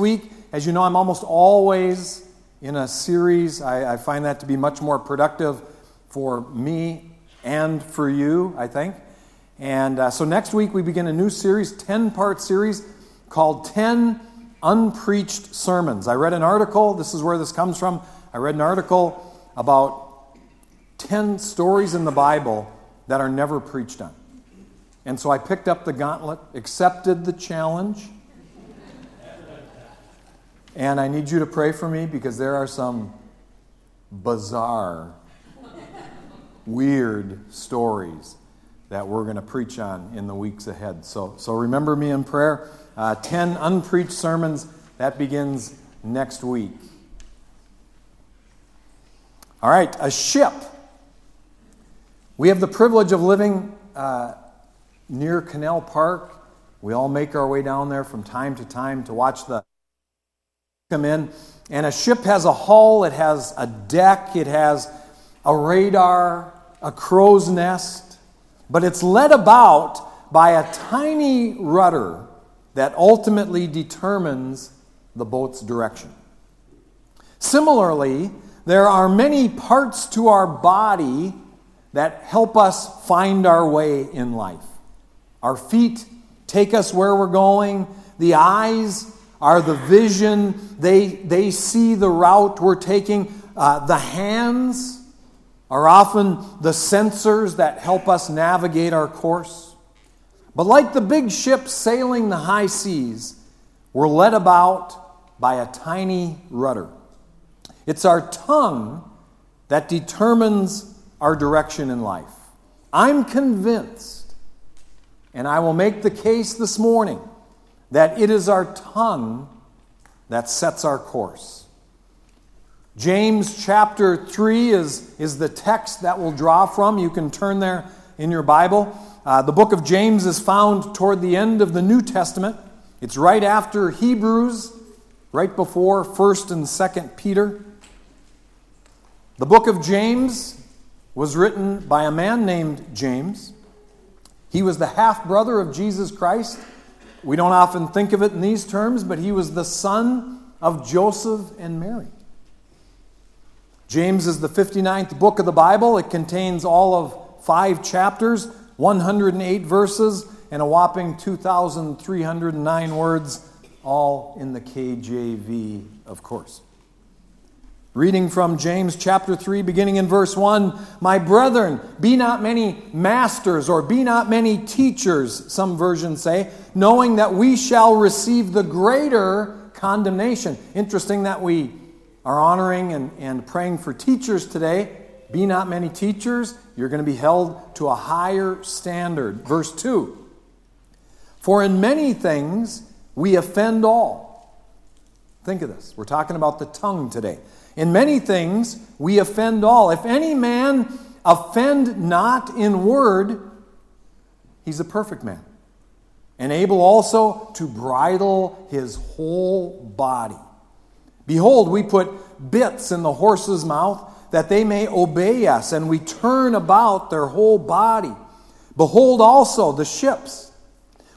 week. As you know, I'm almost always in a series. I, I, find that to be much more productive for me and for you, I think. And uh, so next week we begin a new series, 10 part series called 10 Unpreached Sermons. I read an article, this is where this comes from. I read an article about 10 stories in the Bible that are never preached on. And so I picked up the gauntlet, accepted the challenge and I need you to pray for me because there are some bizarre, weird stories that we're going to preach on in the weeks ahead. So, so remember me in prayer. Uh, 10 unpreached sermons, that begins next week. All right, a ship. We have the privilege of living uh, near Canal Park. We all make our way down there from time to time to watch the come in. And a ship has a hull, it has a deck, it has a radar, a crow's nest, but it's led about by a tiny rudder that ultimately determines the boat's direction. Similarly, there are many parts to our body that help us find our way in life. Our feet take us where we're going, the eyes are the vision. They, they see the route we're taking. Uh, the hands are often the sensors that help us navigate our course. But like the big ship sailing the high seas, we're led about by a tiny rudder. It's our tongue that determines our direction in life. I'm convinced, and I will make the case this morning that it is our tongue that sets our course. James chapter 3 is, is the text that we'll draw from. You can turn there in your Bible. Uh, the book of James is found toward the end of the New Testament. It's right after Hebrews, right before 1st and 2nd Peter. The book of James was written by a man named James. He was the half brother of Jesus Christ. We don't often think of it in these terms, but he was the son of Joseph and Mary. James is the 59th book of the Bible. It contains all of five chapters, 108 verses, and a whopping 2,309 words, all in the KJV, of course. Reading from James chapter 3, beginning in verse 1 My brethren, be not many masters, or be not many teachers, some versions say, knowing that we shall receive the greater condemnation. Interesting that we are honoring and, and praying for teachers today. Be not many teachers, you're going to be held to a higher standard. Verse 2 For in many things we offend all. Think of this. We're talking about the tongue today. In many things we offend all. If any man offend not in word, he's a perfect man, and able also to bridle his whole body. Behold, we put bits in the horse's mouth that they may obey us, and we turn about their whole body. Behold also the ships,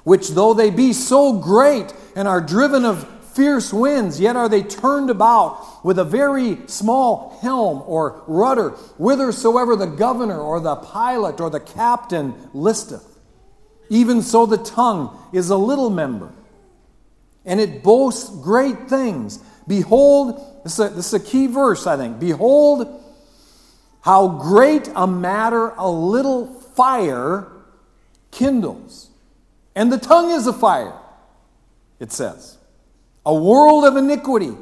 which though they be so great and are driven of fierce winds, yet are they turned about with a very small helm or rudder, whithersoever the governor or the pilot or the captain listeth. Even so, the tongue is a little member, and it boasts great things. Behold, this is, a, this is a key verse, I think. Behold, how great a matter a little fire kindles. And the tongue is a fire, it says a world of iniquity.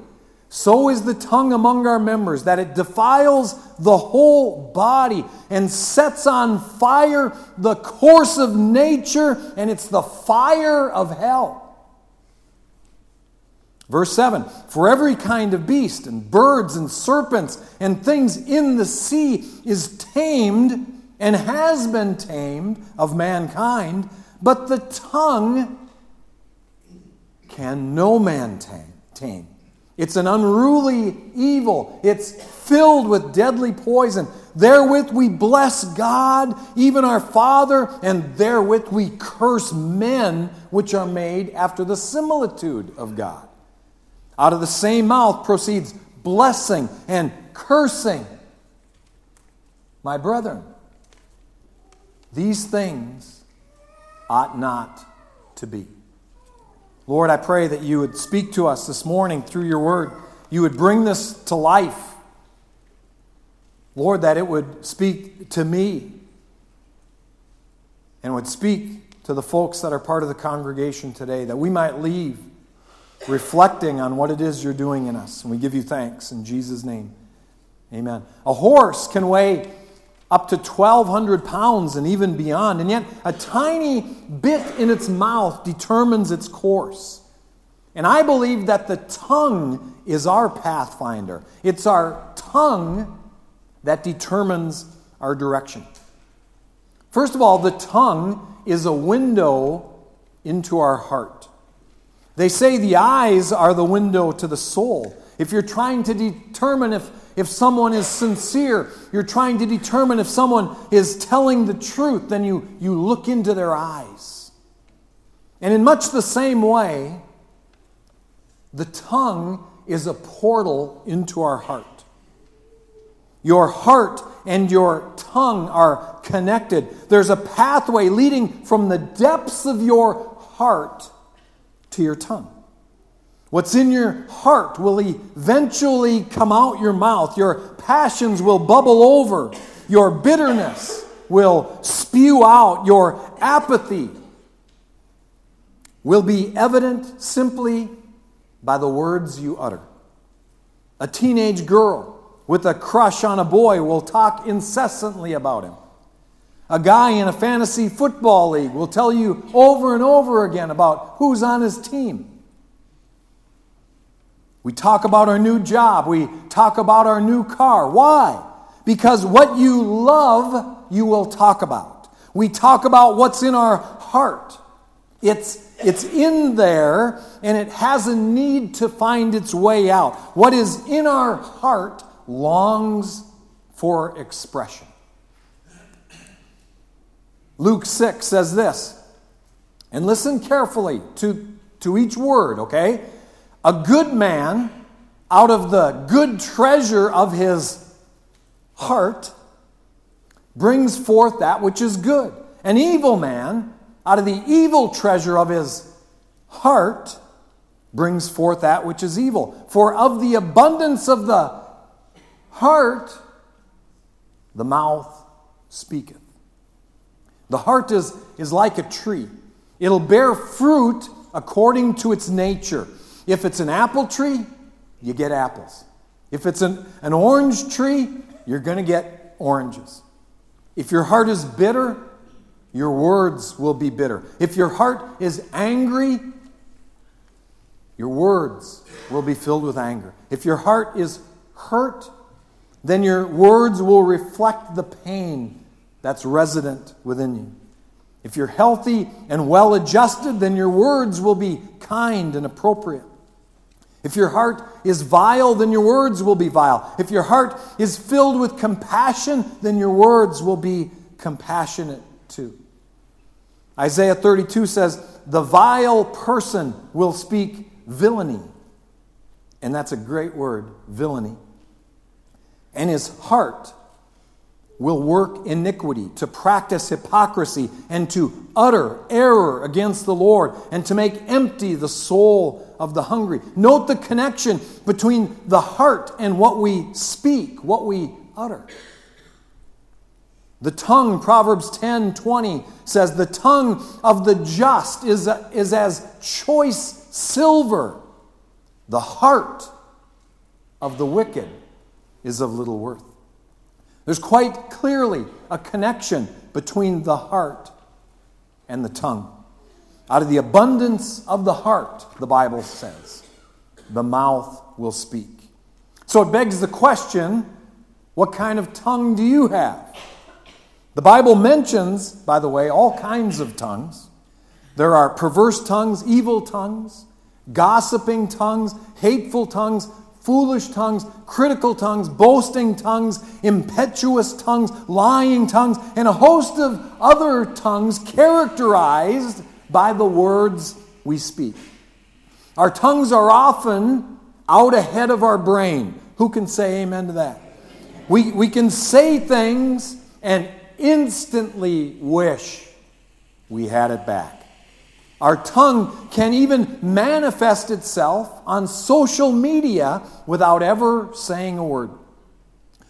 So is the tongue among our members, that it defiles the whole body and sets on fire the course of nature, and it's the fire of hell. Verse 7 For every kind of beast, and birds, and serpents, and things in the sea is tamed and has been tamed of mankind, but the tongue can no man tame. It's an unruly evil. It's filled with deadly poison. Therewith we bless God, even our Father, and therewith we curse men which are made after the similitude of God. Out of the same mouth proceeds blessing and cursing. My brethren, these things ought not to be. Lord, I pray that you would speak to us this morning through your word. You would bring this to life. Lord, that it would speak to me and would speak to the folks that are part of the congregation today, that we might leave reflecting on what it is you're doing in us. And we give you thanks in Jesus' name. Amen. A horse can weigh up to 1,200 pounds and even beyond, and yet a tiny bit in its mouth determines its course. And I believe that the tongue is our pathfinder, it's our tongue that determines our direction. First of all, the tongue is a window into our heart. They say the eyes are the window to the soul. If you're trying to determine if, if someone is sincere, you're trying to determine if someone is telling the truth, then you, you look into their eyes. And in much the same way, the tongue is a portal into our heart. Your heart and your tongue are connected. There's a pathway leading from the depths of your heart to your tongue. What's in your heart will eventually come out your mouth. Your passions will bubble over. Your bitterness will spew out. Your apathy will be evident simply by the words you utter. A teenage girl with a crush on a boy will talk incessantly about him. A guy in a fantasy football league will tell you over and over again about who's on his team. We talk about our new job. We talk about our new car. Why? Because what you love, you will talk about. We talk about what's in our heart. It's, it's in there and it has a need to find its way out. What is in our heart longs for expression. Luke 6 says this, and listen carefully to, to each word, okay? A good man, out of the good treasure of his heart, brings forth that which is good. An evil man, out of the evil treasure of his heart, brings forth that which is evil. For of the abundance of the heart, the mouth speaketh. The heart is, is like a tree, it'll bear fruit according to its nature. If it's an apple tree, you get apples. If it's an, an orange tree, you're going to get oranges. If your heart is bitter, your words will be bitter. If your heart is angry, your words will be filled with anger. If your heart is hurt, then your words will reflect the pain that's resident within you. If you're healthy and well adjusted, then your words will be kind and appropriate. If your heart is vile, then your words will be vile. If your heart is filled with compassion, then your words will be compassionate too. Isaiah 32 says, The vile person will speak villainy. And that's a great word, villainy. And his heart will work iniquity, to practice hypocrisy, and to utter error against the Lord, and to make empty the soul of the hungry. Note the connection between the heart and what we speak, what we utter. The tongue, Proverbs 10 20 says, the tongue of the just is, is as choice silver. The heart of the wicked is of little worth. There's quite clearly a connection between the heart and the tongue. Out of the abundance of the heart, the Bible says, the mouth will speak. So it begs the question what kind of tongue do you have? The Bible mentions, by the way, all kinds of tongues. There are perverse tongues, evil tongues, gossiping tongues, hateful tongues, foolish tongues, critical tongues, boasting tongues, impetuous tongues, lying tongues, and a host of other tongues characterized by the words we speak. Our tongues are often out ahead of our brain. Who can say amen to that? We, we can say things and instantly wish we had it back. Our tongue can even manifest itself on social media without ever saying a word.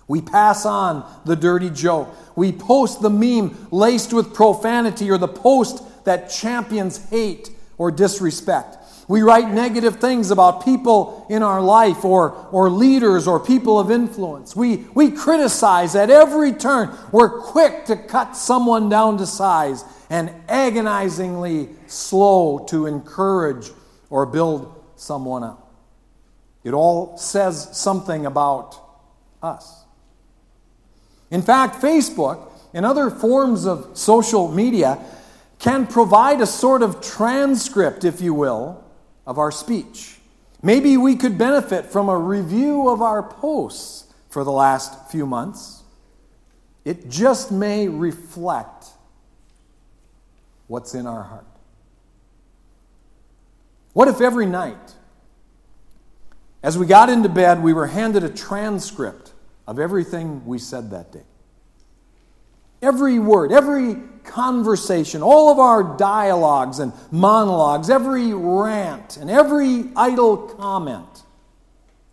We pass on the dirty joke. We post the meme laced with profanity or the post that champions hate or disrespect. We write negative things about people in our life or, or leaders or people of influence. We, we criticize at every turn. We're quick to cut someone down to size and agonizingly slow to encourage or build someone up. It all says something about us. In fact, Facebook and other forms of social media can provide a sort of transcript, if you will, of our speech. Maybe we could benefit from a review of our posts for the last few months. It just may reflect what's in our heart. What if every night, as we got into bed, we were handed a transcript of everything we said that day? Every word, every conversation, all of our dialogues and monologues, every rant and every idle comment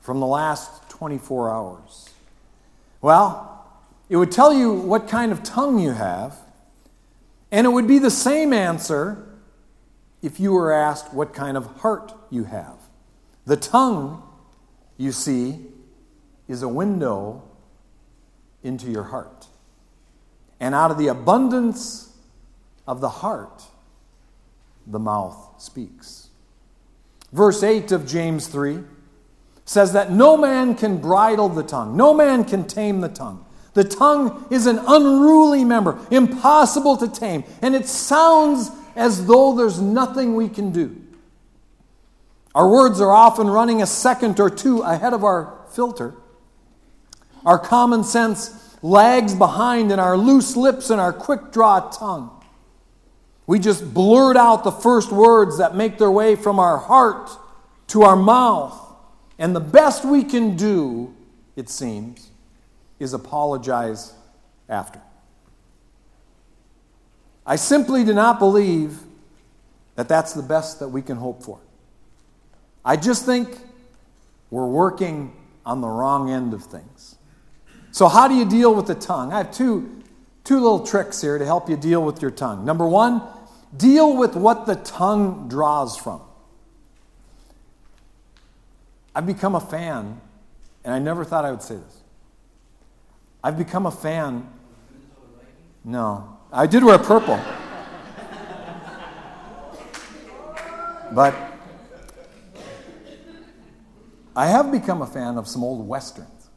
from the last 24 hours. Well, it would tell you what kind of tongue you have, and it would be the same answer if you were asked what kind of heart you have. The tongue, you see, is a window into your heart. And out of the abundance of the heart, the mouth speaks. Verse 8 of James 3 says that no man can bridle the tongue, no man can tame the tongue. The tongue is an unruly member, impossible to tame, and it sounds as though there's nothing we can do. Our words are often running a second or two ahead of our filter. Our common sense lags behind in our loose lips and our quick draw tongue. We just blurt out the first words that make their way from our heart to our mouth. And the best we can do, it seems, is apologize after. I simply do not believe that that's the best that we can hope for. I just think we're working on the wrong end of things. So, how do you deal with the tongue? I have two, two little tricks here to help you deal with your tongue. Number one, deal with what the tongue draws from. I've become a fan, and I never thought I would say this. I've become a fan. No, I did wear purple. but I have become a fan of some old westerns.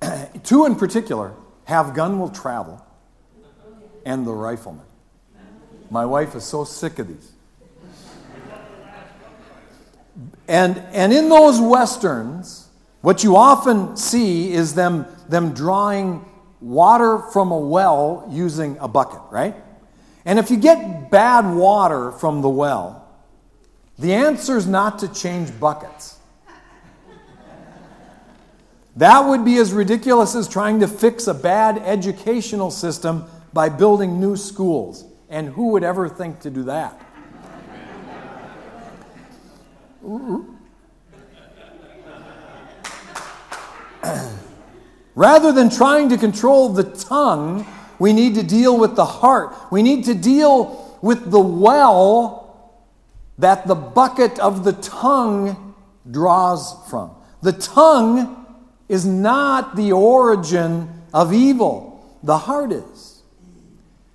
Two in particular Have Gun Will Travel and The Rifleman. My wife is so sick of these. And, and in those westerns, what you often see is them, them drawing water from a well using a bucket, right? And if you get bad water from the well, the answer is not to change buckets. That would be as ridiculous as trying to fix a bad educational system by building new schools. And who would ever think to do that? Rather than trying to control the tongue, we need to deal with the heart. We need to deal with the well that the bucket of the tongue draws from. The tongue is not the origin of evil, the heart is.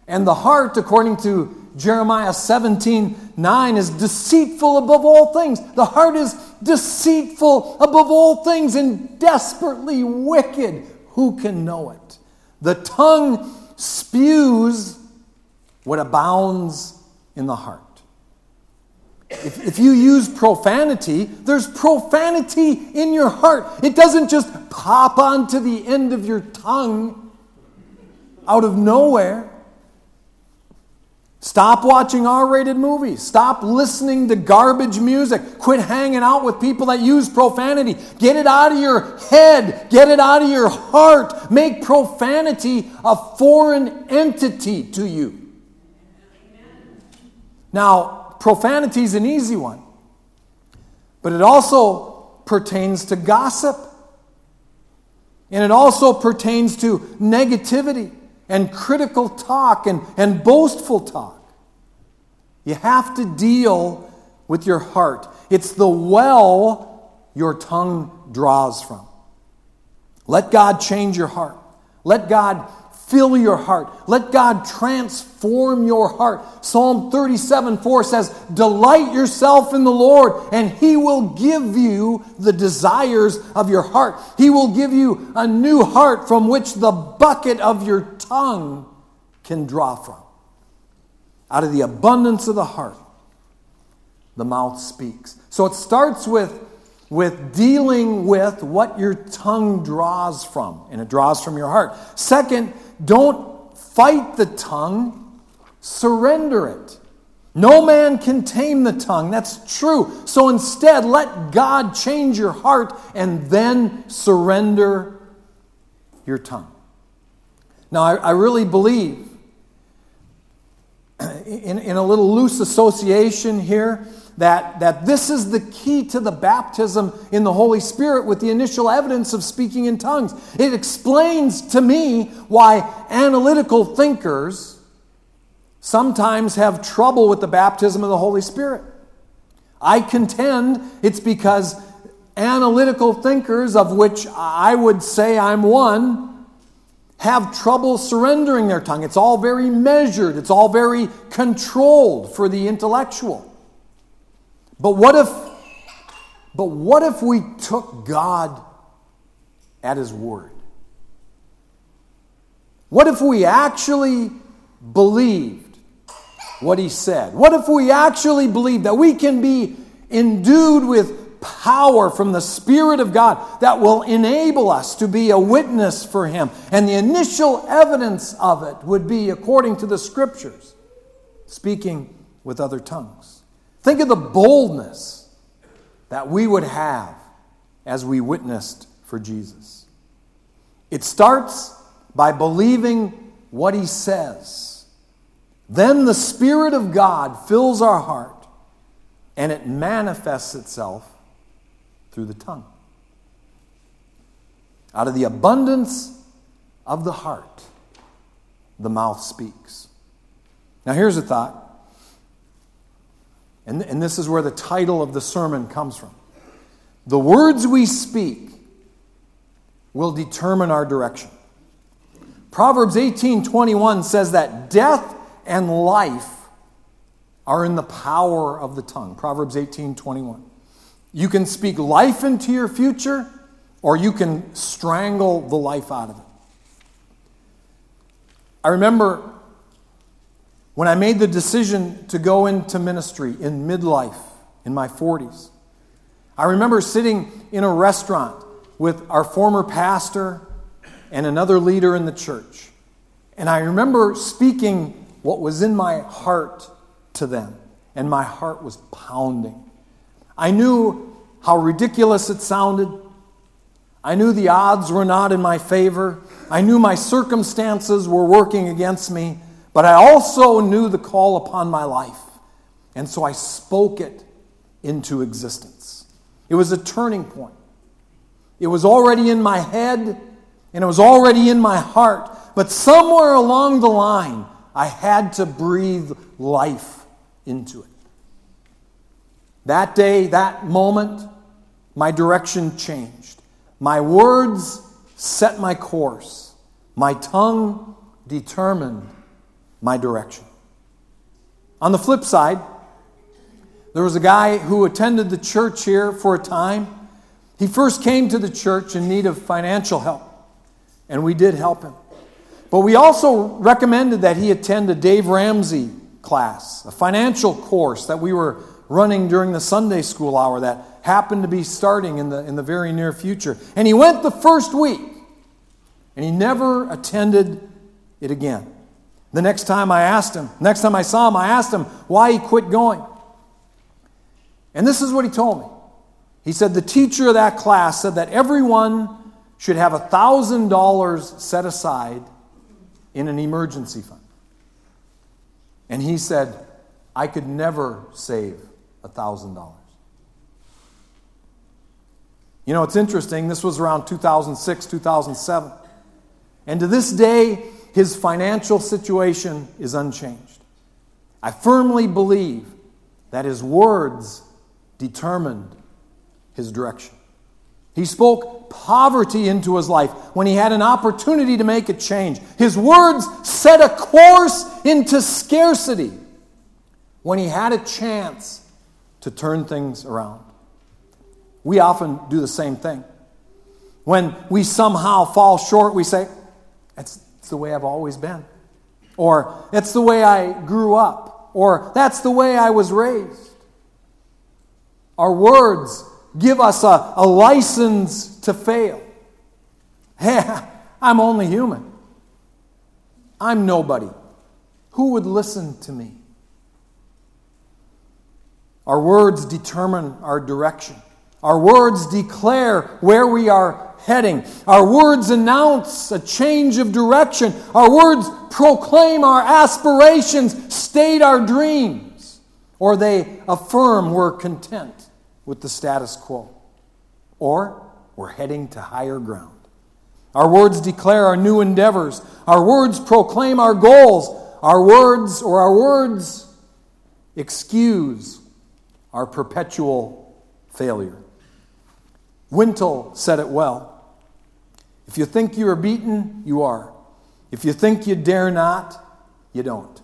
And the heart, according to Jeremiah 17 9, is deceitful above all things. The heart is deceitful above all things and desperately wicked. Who can know it? The tongue spews what abounds in the heart. If, if you use profanity, there's profanity in your heart. It doesn't just pop onto the end of your tongue out of nowhere. Stop watching R rated movies. Stop listening to garbage music. Quit hanging out with people that use profanity. Get it out of your head. Get it out of your heart. Make profanity a foreign entity to you. Now, profanity is an easy one, but it also pertains to gossip. And it also pertains to negativity and critical talk and, and boastful talk. You have to deal with your heart. It's the well your tongue draws from. Let God change your heart. Let God fill your heart. Let God transform your heart. Psalm 37 4 says, Delight yourself in the Lord, and He will give you the desires of your heart. He will give you a new heart from which the bucket of your tongue can draw from. Out of the abundance of the heart, the mouth speaks. So it starts with, with dealing with what your tongue draws from, and it draws from your heart. Second, don't fight the tongue, surrender it. No man can tame the tongue. That's true. So instead, let God change your heart and then surrender your tongue. Now, I, I really believe in, in a little loose association here that, that this is the key to the baptism in the Holy Spirit with the initial evidence of speaking in tongues. It explains to me why analytical thinkers sometimes have trouble with the baptism of the Holy Spirit. I contend it's because analytical thinkers, of which I would say I'm one, have trouble surrendering their tongue. It's all very measured, it's all very controlled for the intellectual. But what if but what if we took God at his word? What if we actually believed what he said? What if we actually believed that we can be endued with power from the Spirit of God that will enable us to be a witness for Him. And the initial evidence of it would be, according to the Scriptures, speaking with other tongues. Think of the boldness that we would have as we witnessed for Jesus. It starts by believing what He says. Then the Spirit of God fills our heart and it manifests itself through the tongue. Out of the abundance of the heart, the mouth speaks. Now, here's a thought, and, and this is where the title of the sermon comes from. The words we speak will determine our direction. Proverbs 18:21 says that death and life are in the power of the tongue. Proverbs 18:21. You can speak life into your future, or you can strangle the life out of it. I remember when I made the decision to go into ministry in midlife, in my 40s. I remember sitting in a restaurant with our former pastor and another leader in the church. And I remember speaking what was in my heart to them, and my heart was pounding. I knew how ridiculous it sounded. I knew the odds were not in my favor. I knew my circumstances were working against me, but I also knew the call upon my life. And so I spoke it into existence. It was a turning point. It was already in my head and it was already in my heart, but somewhere along the line, I had to breathe life into it. That day, that moment, my direction changed. My words set my course. My tongue determined my direction. On the flip side, there was a guy who attended the church here for a time. He first came to the church in need of financial help, and we did help him. But we also recommended that he attend a Dave Ramsey class, a financial course that we were running during the Sunday school hour that happened to be starting in the, in the very near future. And he went the first week, and he never attended it again. The next time I asked him, next time I saw him, I asked him why he quit going. And this is what he told me. He said the teacher of that class said that everyone should have $1,000 set aside in an emergency fund. And he said, I could never save $1,000. You know, it's interesting. This was around 2006, 2007. And to this day, his financial situation is unchanged. I firmly believe that his words determined his direction. He spoke poverty into his life when he had an opportunity to make a change. His words set a course into scarcity when he had a chance to turn things around. We often do the same thing. When we somehow fall short, we say, that's the way I've always been. Or, That's the way I grew up. Or, That's the way I was raised. Our words give us a, a license to fail. Hey, I'm only human. I'm nobody. Who would listen to me? Our words determine our direction. Our words declare where we are heading. Our words announce a change of direction. Our words proclaim our aspirations, state our dreams, or they affirm we're content with the status quo. Or we're heading to higher ground. Our words declare our new endeavors. Our words proclaim our goals. Our words, or our words, excuse our perpetual failure. Wintle said it well. If you think you are beaten, you are. If you think you dare not, you don't.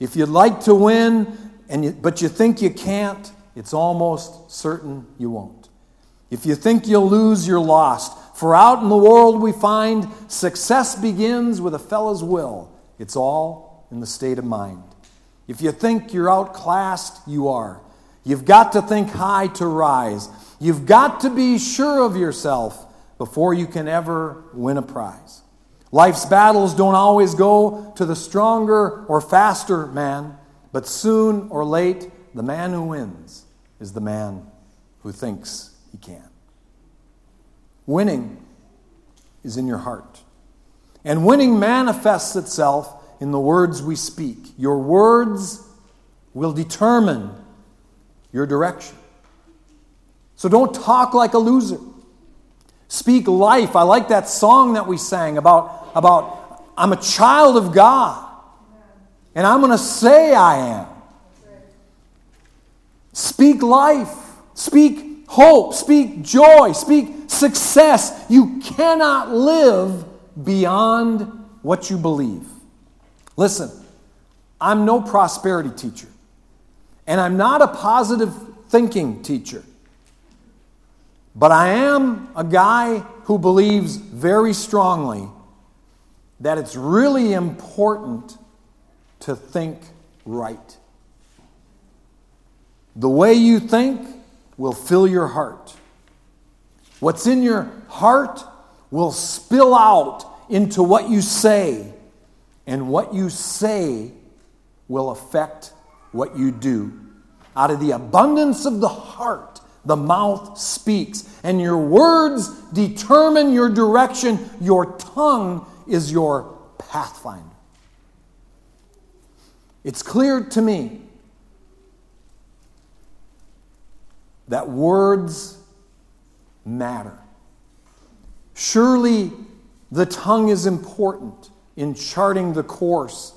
If you'd like to win, and you, but you think you can't, it's almost certain you won't. If you think you'll lose, you're lost. For out in the world we find success begins with a fellow's will. It's all in the state of mind. If you think you're outclassed, you are. You've got to think high to rise. You've got to be sure of yourself before you can ever win a prize. Life's battles don't always go to the stronger or faster man, but soon or late, the man who wins is the man who thinks he can. Winning is in your heart. And winning manifests itself in the words we speak. Your words will determine your direction. So don't talk like a loser. Speak life. I like that song that we sang about, about I'm a child of God. And I'm going to say I am. Speak life. Speak hope. Speak joy. Speak success. You cannot live beyond what you believe. Listen, I'm no prosperity teacher, and I'm not a positive thinking teacher. But I am a guy who believes very strongly that it's really important to think right. The way you think will fill your heart. What's in your heart will spill out into what you say, and what you say will affect what you do. Out of the abundance of the heart, the mouth speaks, and your words determine your direction. Your tongue is your pathfinder. It's clear to me that words matter. Surely the tongue is important in charting the course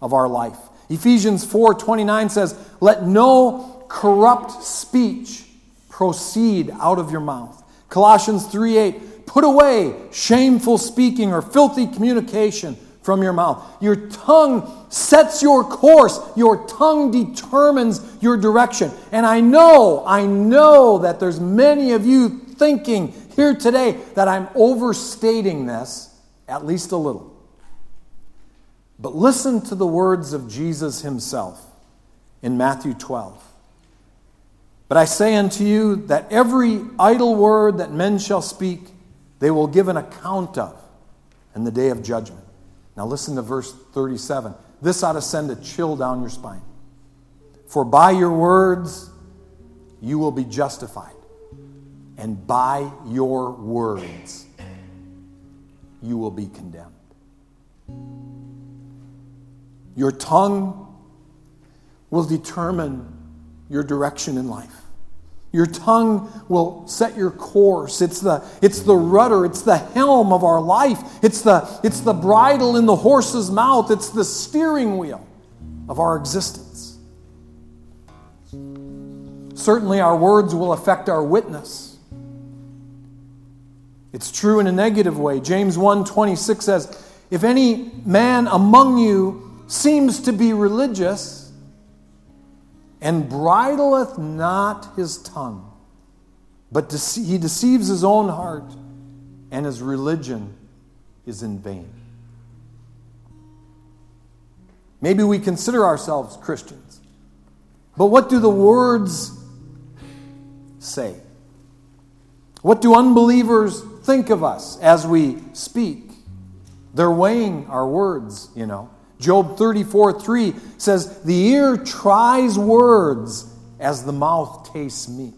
of our life. Ephesians 4:29 says, "Let no corrupt speech proceed out of your mouth." Colossians 3:8, "Put away shameful speaking or filthy communication from your mouth. Your tongue sets your course, your tongue determines your direction. And I know, I know that there's many of you thinking here today that I'm overstating this at least a little. But listen to the words of Jesus himself in Matthew 12. But I say unto you that every idle word that men shall speak, they will give an account of in the day of judgment. Now listen to verse 37. this ought to send a chill down your spine. For by your words you will be justified, and by your words you will be condemned. Your tongue will determine your direction in life. Your tongue will set your course. It's the, it's the rudder, it's the helm of our life, it's the, it's the bridle in the horse's mouth, it's the steering wheel of our existence. Certainly, our words will affect our witness. It's true in a negative way. James 1:26 says, "If any man among you seems to be religious, and bridleth not his tongue, but dece- he deceives his own heart, and his religion is in vain. Maybe we consider ourselves Christians, but what do the words say? What do unbelievers think of us as we speak? They're weighing our words, you know. Job 34 3 says, The ear tries words as the mouth tastes meat.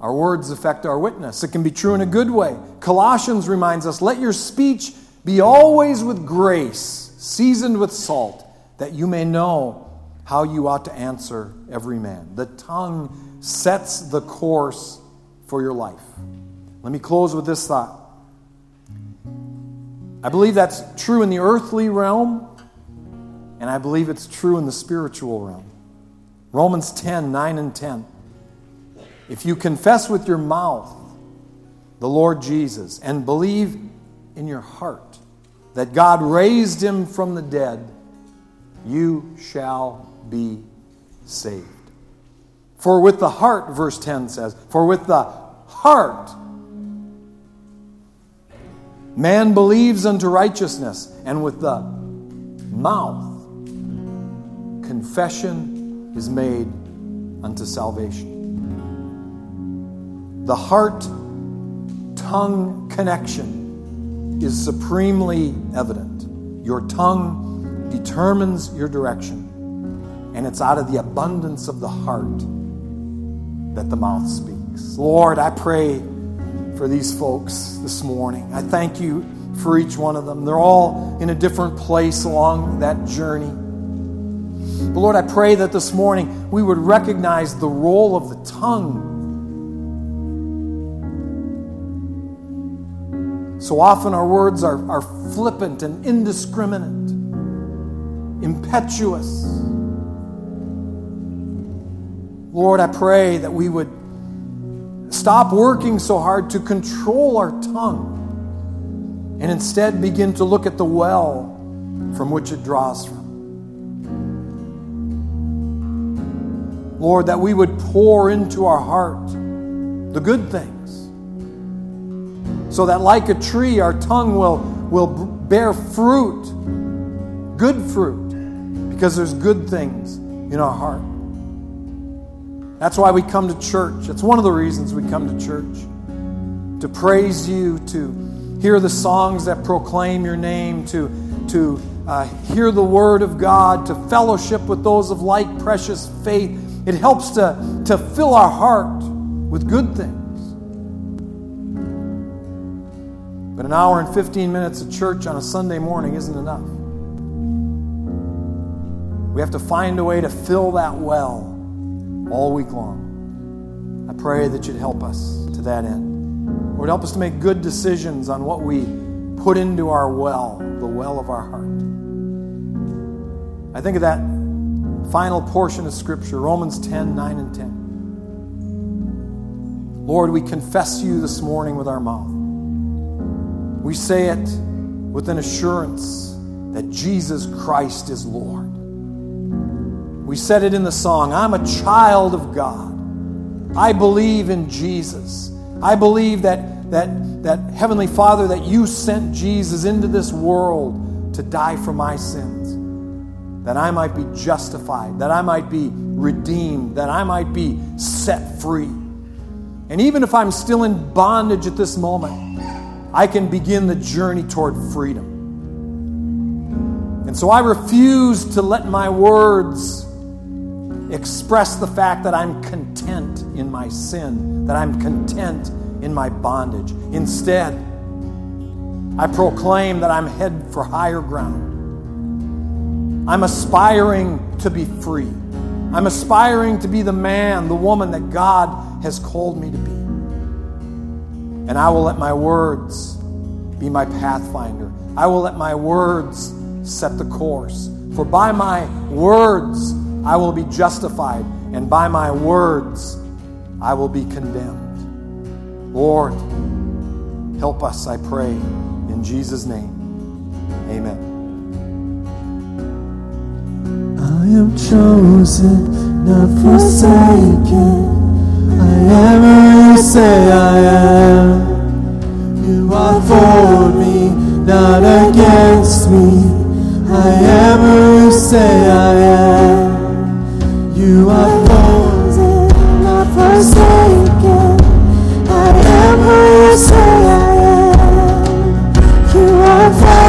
Our words affect our witness. It can be true in a good way. Colossians reminds us, Let your speech be always with grace, seasoned with salt, that you may know how you ought to answer every man. The tongue sets the course for your life. Let me close with this thought. I believe that's true in the earthly realm, and I believe it's true in the spiritual realm. Romans 10 9 and 10. If you confess with your mouth the Lord Jesus and believe in your heart that God raised him from the dead, you shall be saved. For with the heart, verse 10 says, for with the heart Man believes unto righteousness, and with the mouth confession is made unto salvation. The heart tongue connection is supremely evident. Your tongue determines your direction, and it's out of the abundance of the heart that the mouth speaks. Lord, I pray for these folks this morning. I thank you for each one of them. They're all in a different place along that journey. But Lord, I pray that this morning we would recognize the role of the tongue. So often our words are, are flippant and indiscriminate, impetuous. Lord, I pray that we would Stop working so hard to control our tongue and instead begin to look at the well from which it draws from. Lord, that we would pour into our heart the good things so that, like a tree, our tongue will, will bear fruit, good fruit, because there's good things in our heart. That's why we come to church. It's one of the reasons we come to church to praise you, to hear the songs that proclaim your name, to, to uh, hear the word of God, to fellowship with those of like precious faith. It helps to, to fill our heart with good things. But an hour and 15 minutes of church on a Sunday morning isn't enough. We have to find a way to fill that well all week long. I pray that you'd help us to that end. Lord, help us to make good decisions on what we put into our well, the well of our heart. I think of that final portion of Scripture, Romans 10 9 and 10. Lord, we confess you this morning with our mouth. We say it with an assurance that Jesus Christ is Lord. We said it in the song I'm a child of God. I believe in Jesus. I believe that, that, that Heavenly Father, that you sent Jesus into this world to die for my sins, that I might be justified, that I might be redeemed, that I might be set free. And even if I'm still in bondage at this moment, I can begin the journey toward freedom. And so I refuse to let my words express the fact that I'm content in my sin, that I'm content in my bondage. Instead, I proclaim that I'm headed for higher ground. I'm aspiring to be free. I'm aspiring to be the man, the woman that God has called me to be. And I will let my words be my pathfinder. I will let my words set the course. For by my words I will be justified, and by my words I will be condemned. Lord, help us, I pray, in Jesus' name. Amen. I am chosen, not forsaken. I am who you say I am. You are for me, not against me. I am who you say I am. You are chosen, not forsaken. I am who you say I am. You are.